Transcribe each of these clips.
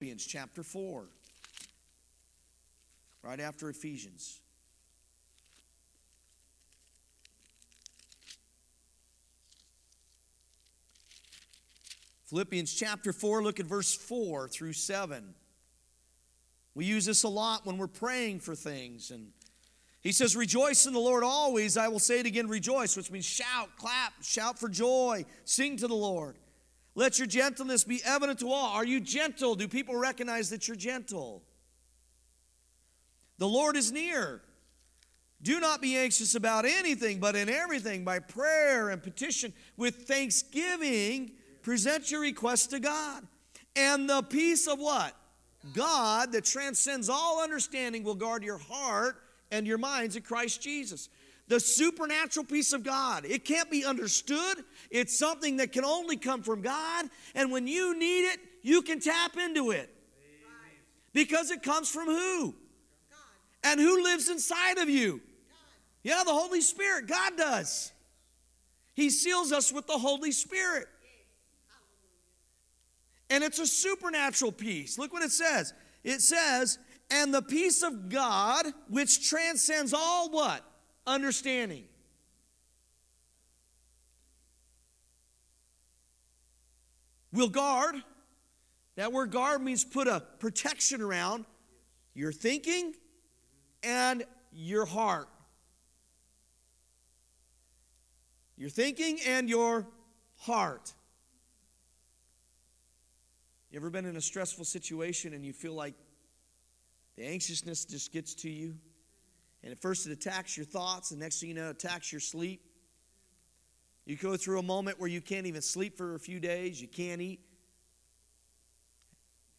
Philippians chapter 4, right after Ephesians. Philippians chapter 4, look at verse 4 through 7. We use this a lot when we're praying for things. And he says, Rejoice in the Lord always. I will say it again, rejoice, which means shout, clap, shout for joy, sing to the Lord. Let your gentleness be evident to all. Are you gentle? Do people recognize that you're gentle? The Lord is near. Do not be anxious about anything, but in everything, by prayer and petition, with thanksgiving, present your requests to God. And the peace of what? God that transcends all understanding will guard your heart and your minds in Christ Jesus. The supernatural peace of God. It can't be understood. It's something that can only come from God. And when you need it, you can tap into it. Because it comes from who? And who lives inside of you? Yeah, the Holy Spirit. God does. He seals us with the Holy Spirit. And it's a supernatural peace. Look what it says. It says, and the peace of God, which transcends all what? Understanding. We'll guard. That word guard means put a protection around your thinking and your heart. Your thinking and your heart. You ever been in a stressful situation and you feel like the anxiousness just gets to you? And at first it attacks your thoughts, and next thing you know, it attacks your sleep. You go through a moment where you can't even sleep for a few days, you can't eat.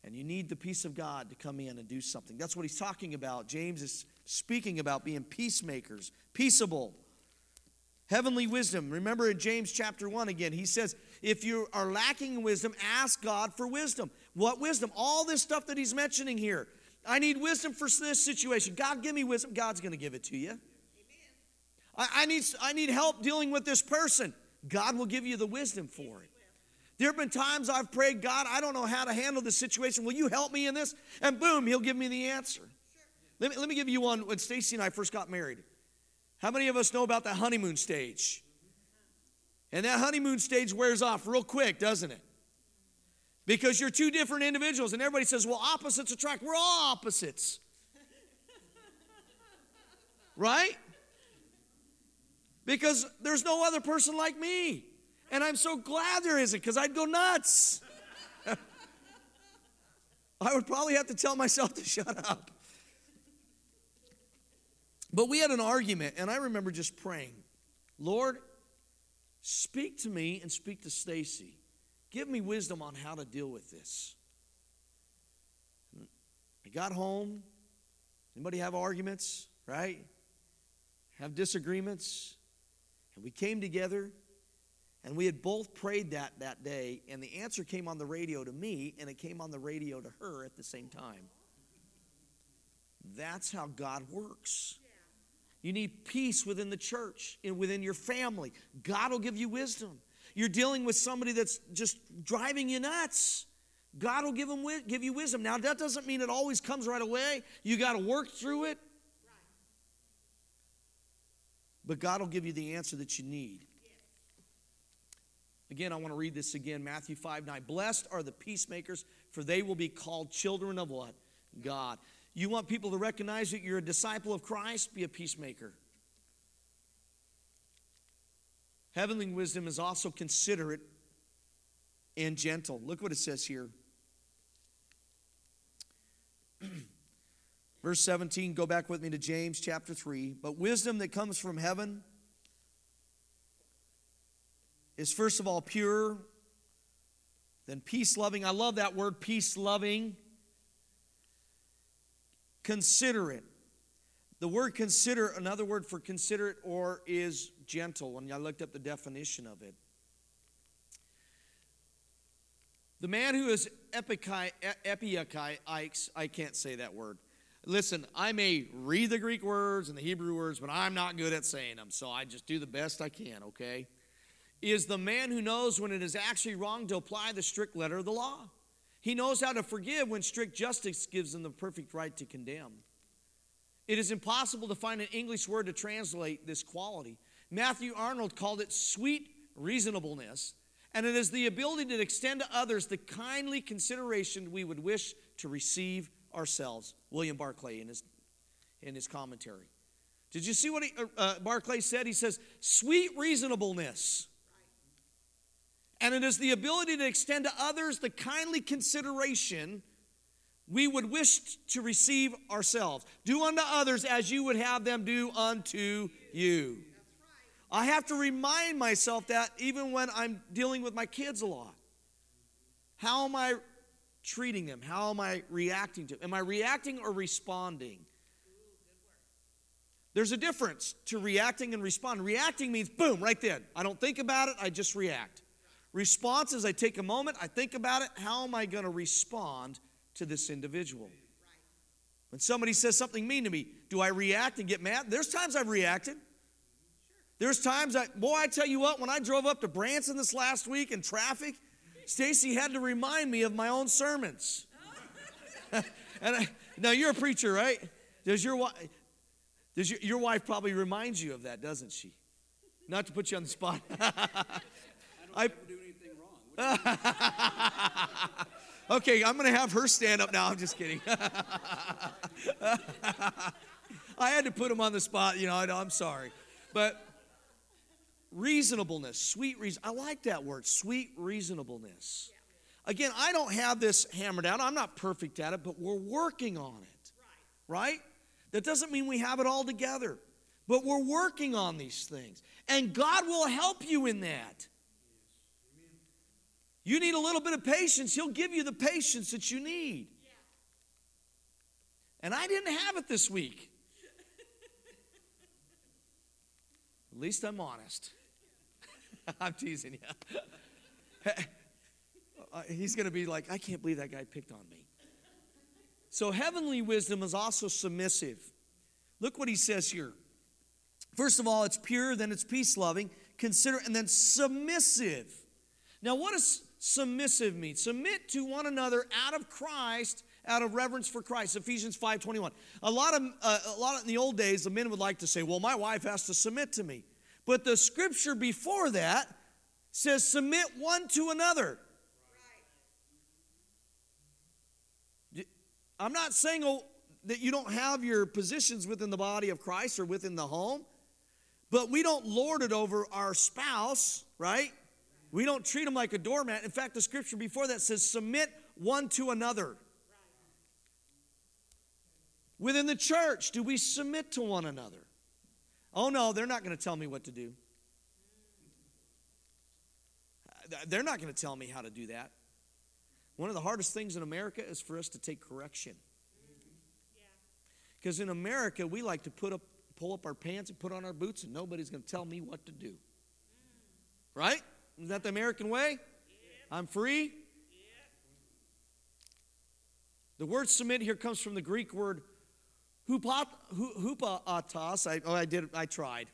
And you need the peace of God to come in and do something. That's what he's talking about. James is speaking about being peacemakers, peaceable. Heavenly wisdom. Remember in James chapter 1 again, he says, if you are lacking in wisdom, ask God for wisdom. What wisdom? All this stuff that he's mentioning here. I need wisdom for this situation. God, give me wisdom. God's going to give it to you. I, I, need, I need help dealing with this person. God will give you the wisdom for it. There have been times I've prayed, God, I don't know how to handle this situation. Will you help me in this? And boom, he'll give me the answer. Let me, let me give you one when Stacy and I first got married. How many of us know about the honeymoon stage? And that honeymoon stage wears off real quick, doesn't it? Because you're two different individuals, and everybody says, well, opposites attract. We're all opposites. right? Because there's no other person like me. And I'm so glad there isn't, because I'd go nuts. I would probably have to tell myself to shut up. But we had an argument, and I remember just praying, Lord, speak to me and speak to Stacy. Give me wisdom on how to deal with this. I got home. Anybody have arguments, right? Have disagreements? And we came together and we had both prayed that that day and the answer came on the radio to me and it came on the radio to her at the same time. That's how God works. You need peace within the church and within your family. God will give you wisdom. You're dealing with somebody that's just driving you nuts. God will give them give you wisdom. Now that doesn't mean it always comes right away. You got to work through it. But God will give you the answer that you need. Again, I want to read this again Matthew 5 9. Blessed are the peacemakers, for they will be called children of what? God. You want people to recognize that you're a disciple of Christ? Be a peacemaker. Heavenly wisdom is also considerate and gentle. Look what it says here. Verse 17, go back with me to James chapter 3. But wisdom that comes from heaven is first of all pure, then peace loving. I love that word, peace loving. Considerate. The word consider, another word for considerate or is gentle. When I looked up the definition of it. The man who is epiakai, I can't say that word. Listen, I may read the Greek words and the Hebrew words, but I'm not good at saying them, so I just do the best I can, okay? Is the man who knows when it is actually wrong to apply the strict letter of the law. He knows how to forgive when strict justice gives him the perfect right to condemn. It is impossible to find an English word to translate this quality. Matthew Arnold called it sweet reasonableness, and it is the ability to extend to others the kindly consideration we would wish to receive ourselves. William Barclay in his, in his commentary. Did you see what he, uh, uh Barclay said? He says, sweet reasonableness. And it is the ability to extend to others the kindly consideration we would wish to receive ourselves. Do unto others as you would have them do unto you. I have to remind myself that even when I'm dealing with my kids a lot. How am I treating them? How am I reacting to them? Am I reacting or responding? There's a difference to reacting and responding. Reacting means boom, right then. I don't think about it, I just react. Response is I take a moment, I think about it. How am I going to respond to this individual? When somebody says something mean to me, do I react and get mad? There's times I've reacted. There's times I, boy, I tell you what, when I drove up to Branson this last week in traffic, Stacy had to remind me of my own sermons. and I, now you're a preacher, right? Does your wife, does your, your wife probably reminds you of that, doesn't she? Not to put you on the spot. I don't do anything wrong. okay, I'm going to have her stand up now. I'm just kidding. I had to put him on the spot, you know, I'm sorry. But reasonableness, sweet reason. I like that word, sweet reasonableness. Again, I don't have this hammered out. I'm not perfect at it, but we're working on it. Right? That doesn't mean we have it all together, but we're working on these things. And God will help you in that. You need a little bit of patience, He'll give you the patience that you need. And I didn't have it this week. At least I'm honest. I'm teasing you. Uh, he's going to be like, I can't believe that guy picked on me. So, heavenly wisdom is also submissive. Look what he says here. First of all, it's pure, then it's peace loving, consider, and then submissive. Now, what does submissive mean? Submit to one another out of Christ, out of reverence for Christ. Ephesians 5:21. A lot of uh, a lot of, in the old days, the men would like to say, "Well, my wife has to submit to me," but the scripture before that says, "Submit one to another." I'm not saying oh, that you don't have your positions within the body of Christ or within the home, but we don't lord it over our spouse, right? We don't treat them like a doormat. In fact, the scripture before that says, submit one to another. Within the church, do we submit to one another? Oh no, they're not going to tell me what to do. They're not going to tell me how to do that. One of the hardest things in America is for us to take correction. Because in America, we like to put up, pull up our pants and put on our boots, and nobody's going to tell me what to do. Mm. Right? Is that the American way? I'm free. The word submit here comes from the Greek word hupat, hupatos. I, oh, I did. I tried.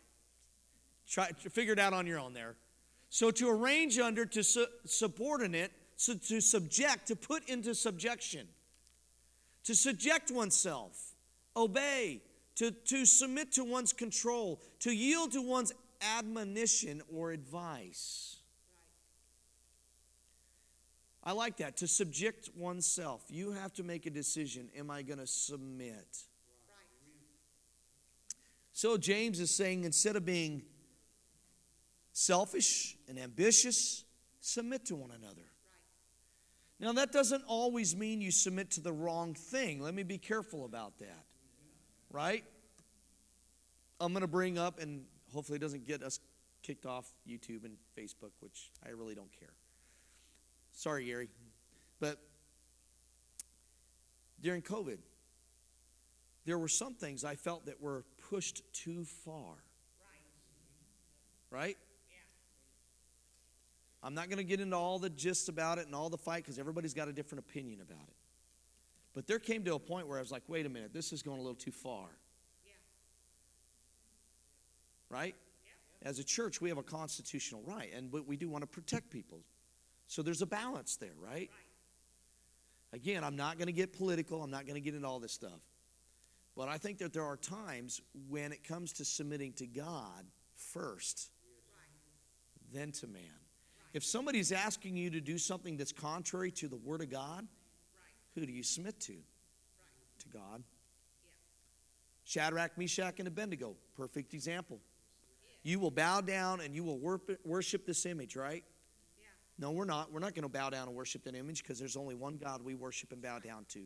Try, figure it out on your own there. So to arrange under, to su- subordinate, so to subject, to put into subjection, to subject oneself, obey, to, to submit to one's control, to yield to one's admonition or advice. I like that, to subject oneself. You have to make a decision am I going to submit? So James is saying instead of being selfish and ambitious, submit to one another. Now, that doesn't always mean you submit to the wrong thing. Let me be careful about that. Right? I'm going to bring up, and hopefully it doesn't get us kicked off YouTube and Facebook, which I really don't care. Sorry, Gary. But during COVID, there were some things I felt that were pushed too far. Right? Yeah. I'm not going to get into all the gist about it and all the fight because everybody's got a different opinion about it. But there came to a point where I was like, wait a minute, this is going a little too far. Yeah. Right? Yeah. As a church, we have a constitutional right, and but we do want to protect people. So there's a balance there, right? Again, I'm not going to get political, I'm not going to get into all this stuff. But I think that there are times when it comes to submitting to God first, then to man. If somebody's asking you to do something that's contrary to the Word of God, who do you submit to? To God. Shadrach, Meshach, and Abednego, perfect example. You will bow down and you will worship this image, right? No, we're not. We're not going to bow down and worship that image because there's only one God we worship and bow down to,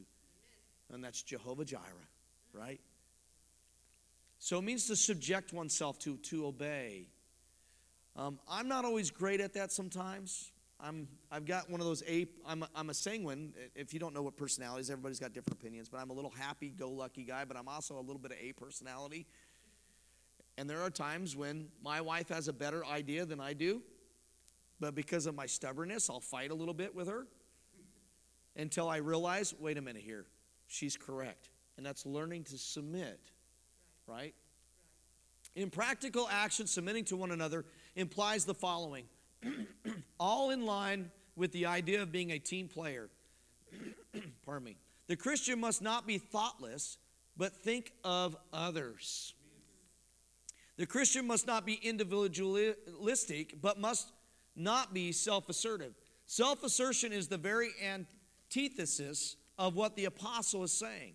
and that's Jehovah Jireh, right? So it means to subject oneself to, to obey. Um, I'm not always great at that sometimes. I'm, I've got one of those a, I'm a, I'm a sanguine. If you don't know what personality is, everybody's got different opinions, but I'm a little happy go lucky guy, but I'm also a little bit of a personality. And there are times when my wife has a better idea than I do, but because of my stubbornness, I'll fight a little bit with her until I realize wait a minute here, she's correct. And that's learning to submit, right? In practical action, submitting to one another implies the following all in line with the idea of being a team player. Pardon me. The Christian must not be thoughtless, but think of others. The Christian must not be individualistic, but must not be self assertive. Self assertion is the very antithesis of what the apostle is saying.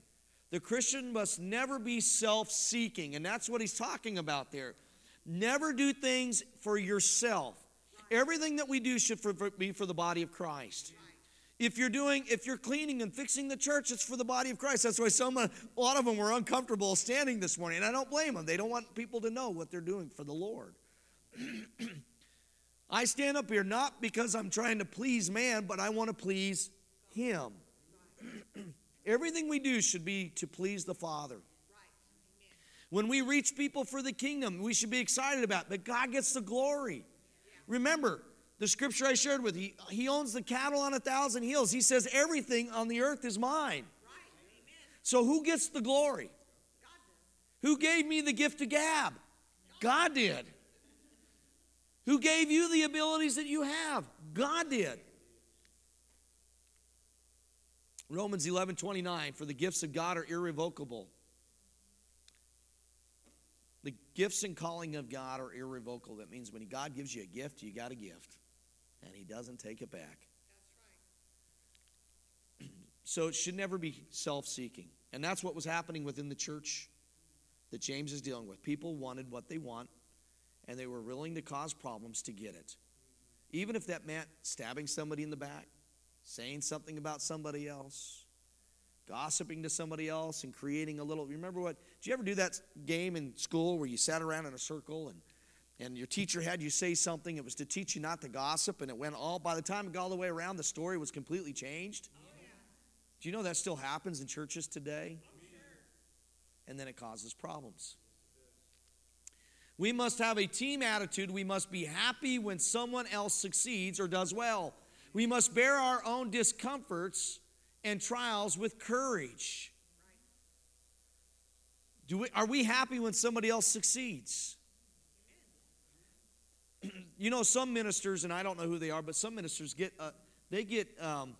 The Christian must never be self seeking, and that's what he's talking about there. Never do things for yourself. Everything that we do should for, be for the body of Christ. If you're doing, if you're cleaning and fixing the church, it's for the body of Christ. That's why some, a lot of them were uncomfortable standing this morning, and I don't blame them. They don't want people to know what they're doing for the Lord. I stand up here not because I'm trying to please man, but I want to please Him. Everything we do should be to please the Father. When we reach people for the kingdom, we should be excited about it, but God gets the glory. Remember, the scripture I shared with you, he owns the cattle on a thousand hills. He says, Everything on the earth is mine. So who gets the glory? Who gave me the gift of gab? God did. Who gave you the abilities that you have? God did. Romans 11 29, for the gifts of God are irrevocable. The gifts and calling of God are irrevocable. That means when God gives you a gift, you got a gift, and He doesn't take it back. So it should never be self seeking. And that's what was happening within the church that James is dealing with. People wanted what they want, and they were willing to cause problems to get it. Even if that meant stabbing somebody in the back, saying something about somebody else, gossiping to somebody else, and creating a little. Remember what? Did you ever do that game in school where you sat around in a circle and and your teacher had you say something? It was to teach you not to gossip, and it went all. By the time it got all the way around, the story was completely changed. Oh, yeah. Do you know that still happens in churches today? Oh, sure. And then it causes problems. We must have a team attitude. We must be happy when someone else succeeds or does well. We must bear our own discomforts and trials with courage. Do we, are we happy when somebody else succeeds? you know, some ministers, and I don't know who they are, but some ministers get, uh, they get, um,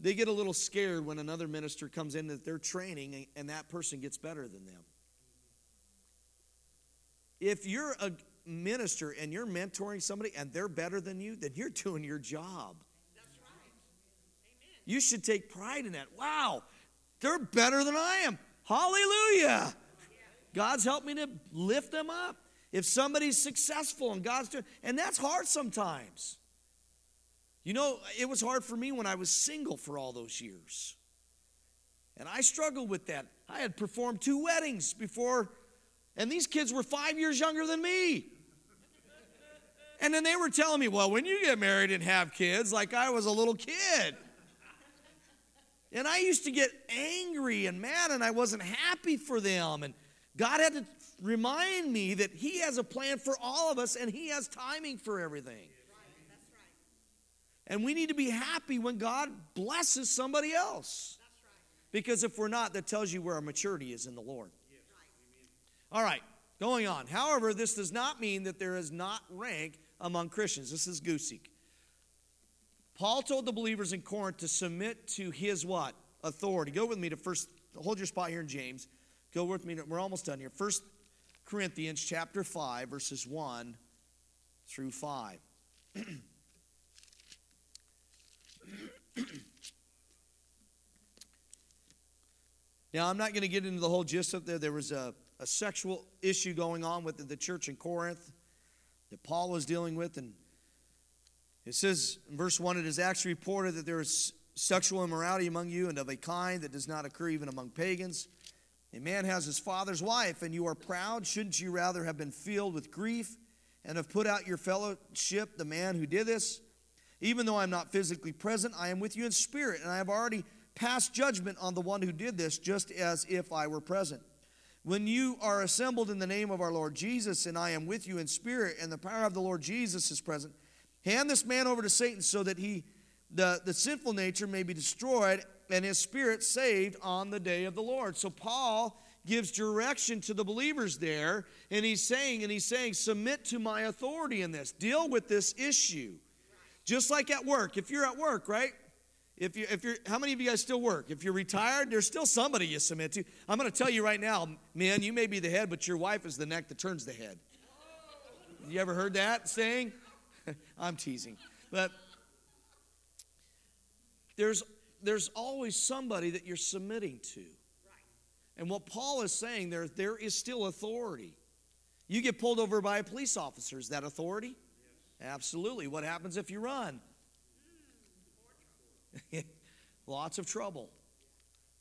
they get a little scared when another minister comes in that they're training and that person gets better than them. If you're a minister and you're mentoring somebody and they're better than you, then you're doing your job. That's right. Amen. You should take pride in that. Wow, they're better than I am. Hallelujah. God's helped me to lift them up. If somebody's successful and God's doing, and that's hard sometimes. You know, it was hard for me when I was single for all those years. And I struggled with that. I had performed two weddings before and these kids were five years younger than me. And then they were telling me, well, when you get married and have kids, like I was a little kid. And I used to get angry and mad, and I wasn't happy for them. And God had to remind me that He has a plan for all of us, and He has timing for everything. And we need to be happy when God blesses somebody else. Because if we're not, that tells you where our maturity is in the Lord. All right, going on. However, this does not mean that there is not rank among Christians. This is Guzik. Paul told the believers in Corinth to submit to his what? Authority. Go with me to first, hold your spot here in James. Go with me, we're almost done here. First Corinthians chapter 5, verses 1 through 5. now, I'm not going to get into the whole gist of there. There was a, a sexual issue going on with the, church in Corinth that Paul was dealing with, and it says in verse 1 it is actually reported that there is sexual immorality among you, and of a kind that does not occur even among pagans. A man has his father's wife, and you are proud. Shouldn't you rather have been filled with grief and have put out your fellowship, the man who did this? Even though I'm not physically present, I am with you in spirit, and I have already passed judgment on the one who did this, just as if I were present. When you are assembled in the name of our Lord Jesus, and I am with you in spirit, and the power of the Lord Jesus is present, hand this man over to Satan so that he, the, the sinful nature may be destroyed and his spirit saved on the day of the Lord. So Paul gives direction to the believers there, and he's saying, and he's saying, submit to my authority in this. Deal with this issue. Just like at work. If you're at work, right? If you if you're how many of you guys still work? If you're retired, there's still somebody you submit to. I'm gonna tell you right now, man, you may be the head, but your wife is the neck that turns the head. You ever heard that saying? I'm teasing. But there's there's always somebody that you're submitting to. And what Paul is saying there, there is still authority. You get pulled over by a police officer, is that authority? Yes. Absolutely. What happens if you run? Lots of trouble.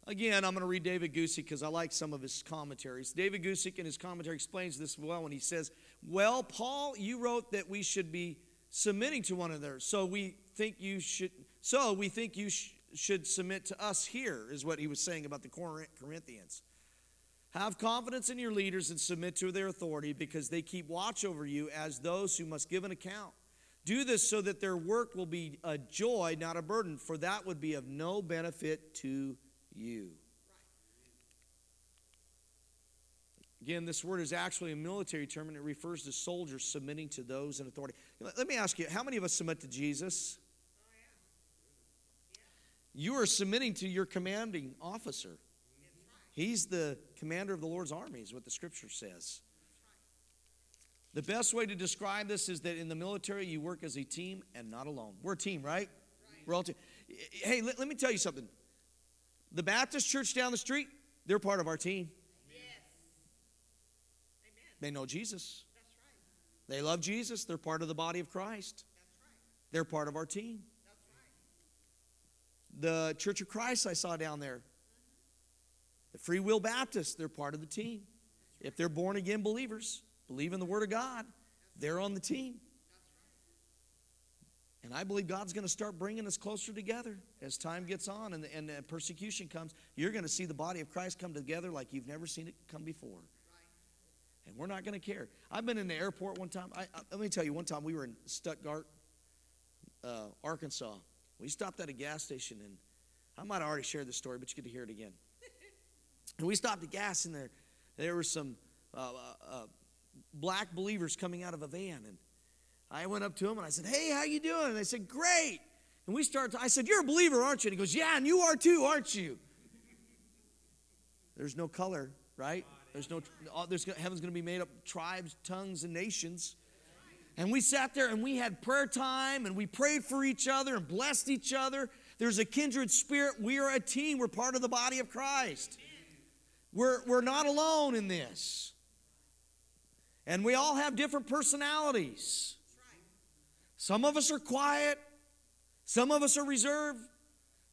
Again, I'm going to read David Guzik because I like some of his commentaries. David Guzik in his commentary explains this well when he says, Well, Paul, you wrote that we should be submitting to one another. So we think you should so we think you sh- should submit to us here, is what he was saying about the Corinthians. Have confidence in your leaders and submit to their authority because they keep watch over you as those who must give an account. Do this so that their work will be a joy, not a burden, for that would be of no benefit to you. Again, this word is actually a military term and it refers to soldiers submitting to those in authority. Let me ask you, how many of us submit to Jesus? You are submitting to your commanding officer. He's the commander of the Lord's army, is what the scripture says. The best way to describe this is that in the military, you work as a team and not alone. We're a team, right? right. We're all team. Hey, let, let, me tell you something. The Baptist church down the street, they're part of our team. Yes. Amen. They know Jesus. Right. They love Jesus. They're part of the body of Christ. Right. They're part of our team. The Church of Christ I saw down there. The Free Will Baptists, they're part of the team. If they're born again believers, believe in the Word of God, they're on the team. And I believe God's going to start bringing us closer together as time gets on and, and persecution comes. You're going to see the body of Christ come together like you've never seen it come before. And we're not going to care. I've been in the airport one time. I, I, let me tell you, one time we were in Stuttgart, uh, Arkansas. We stopped at a gas station, and I might have already shared this story, but you get to hear it again. And we stopped at gas, and there, there were some uh, uh, uh, black believers coming out of a van, and I went up to him and I said, "Hey, how you doing?" And they said, "Great." And we started. I said, "You're a believer, aren't you?" And he goes, "Yeah, and you are too, aren't you?" There's no color, right? There's no. There's heaven's going to be made up tribes, tongues, and nations. And we sat there and we had prayer time and we prayed for each other and blessed each other. There's a kindred spirit. We are a team. We're part of the body of Christ. We're, we're not alone in this. And we all have different personalities. Some of us are quiet, some of us are reserved,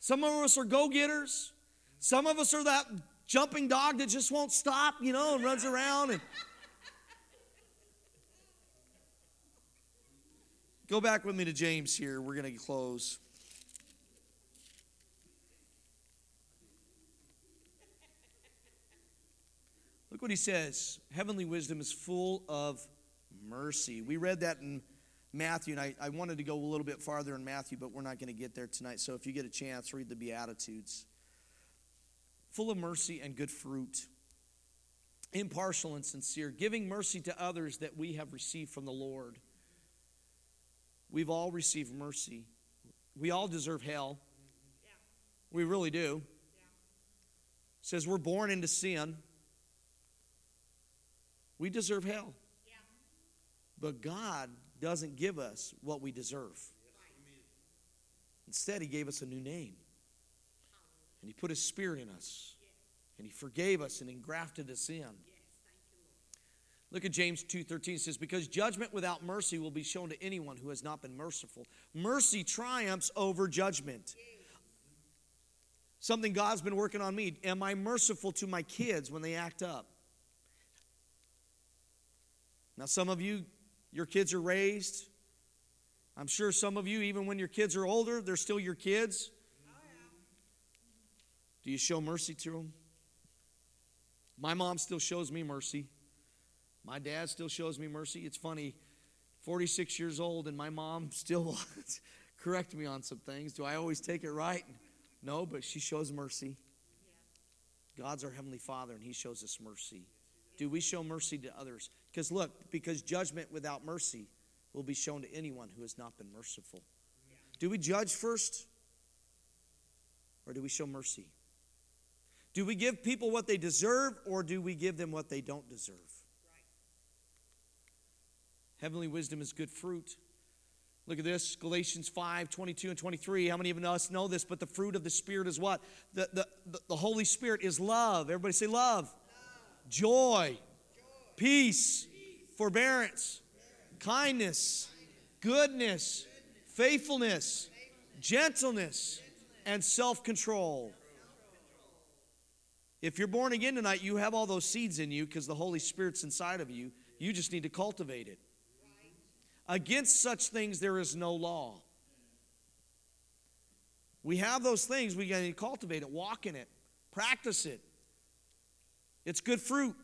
some of us are go getters, some of us are that jumping dog that just won't stop, you know, and runs around and Go back with me to James here. We're going to close. Look what he says Heavenly wisdom is full of mercy. We read that in Matthew, and I, I wanted to go a little bit farther in Matthew, but we're not going to get there tonight. So if you get a chance, read the Beatitudes. Full of mercy and good fruit, impartial and sincere, giving mercy to others that we have received from the Lord. We've all received mercy. We all deserve hell. We really do. Says we're born into sin. We deserve hell. But God doesn't give us what we deserve. Instead, He gave us a new name. And He put His Spirit in us. And He forgave us and engrafted us in. Look at James 2:13 it says because judgment without mercy will be shown to anyone who has not been merciful. Mercy triumphs over judgment. Something God's been working on me. Am I merciful to my kids when they act up? Now some of you your kids are raised. I'm sure some of you even when your kids are older, they're still your kids. Do you show mercy to them? My mom still shows me mercy. My dad still shows me mercy. It's funny, 46 years old, and my mom still correct me on some things. Do I always take it right? No, but she shows mercy. God's our Heavenly Father, and He shows us mercy. Do we show mercy to others? Because look, because judgment without mercy will be shown to anyone who has not been merciful. Do we judge first? Or do we show mercy? Do we give people what they deserve, or do we give them what they don't deserve? Heavenly wisdom is good fruit. Look at this Galatians 5 22 and 23. How many of us know this? But the fruit of the Spirit is what? The, the, the, the Holy Spirit is love. Everybody say love. love. Joy. Peace, forbearance, kindness, goodness, faithfulness, gentleness, and self control. If you're born again tonight, you have all those seeds in you because the Holy Spirit's inside of you. You just need to cultivate it. Against such things there is no law. We have those things, we got to cultivate it, walk in it, practice it. It's good fruit.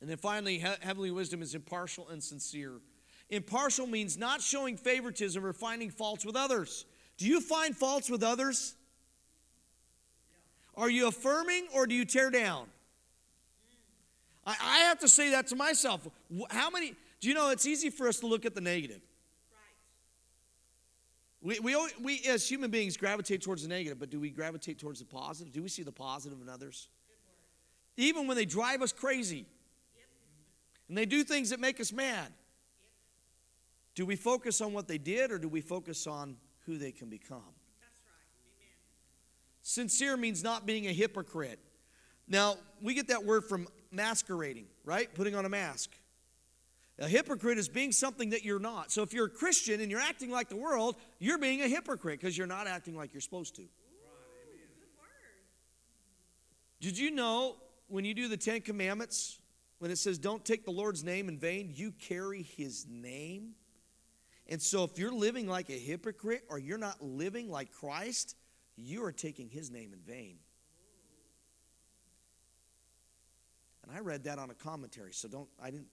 And then finally, he- heavenly wisdom is impartial and sincere. Impartial means not showing favoritism or finding faults with others. Do you find faults with others? Are you affirming or do you tear down? I, I have to say that to myself. How many, do you know it's easy for us to look at the negative? We, we, we, as human beings, gravitate towards the negative, but do we gravitate towards the positive? Do we see the positive in others? Even when they drive us crazy and they do things that make us mad, do we focus on what they did or do we focus on who they can become? That's right. Amen. Sincere means not being a hypocrite. Now, we get that word from masquerading, right? Putting on a mask. A hypocrite is being something that you're not. So if you're a Christian and you're acting like the world, you're being a hypocrite because you're not acting like you're supposed to. Did you know when you do the Ten Commandments, when it says don't take the Lord's name in vain, you carry his name? And so if you're living like a hypocrite or you're not living like Christ, you are taking his name in vain. And I read that on a commentary, so don't I didn't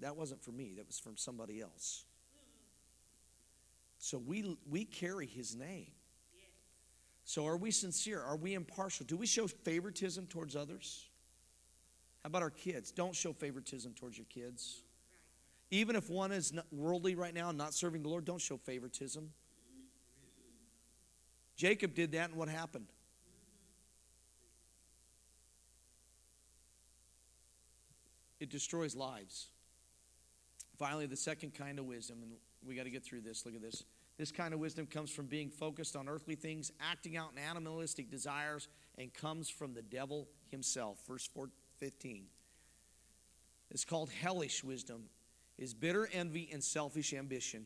that wasn't for me, that was from somebody else. So we, we carry his name. So are we sincere? Are we impartial? Do we show favoritism towards others? How about our kids? Don't show favoritism towards your kids. Even if one is worldly right now and not serving the Lord, don't show favoritism. Jacob did that, and what happened? It destroys lives. Finally, the second kind of wisdom, and we got to get through this. Look at this. This kind of wisdom comes from being focused on earthly things, acting out in animalistic desires, and comes from the devil himself. Verse 4, 15. It's called hellish wisdom, is bitter envy and selfish ambition.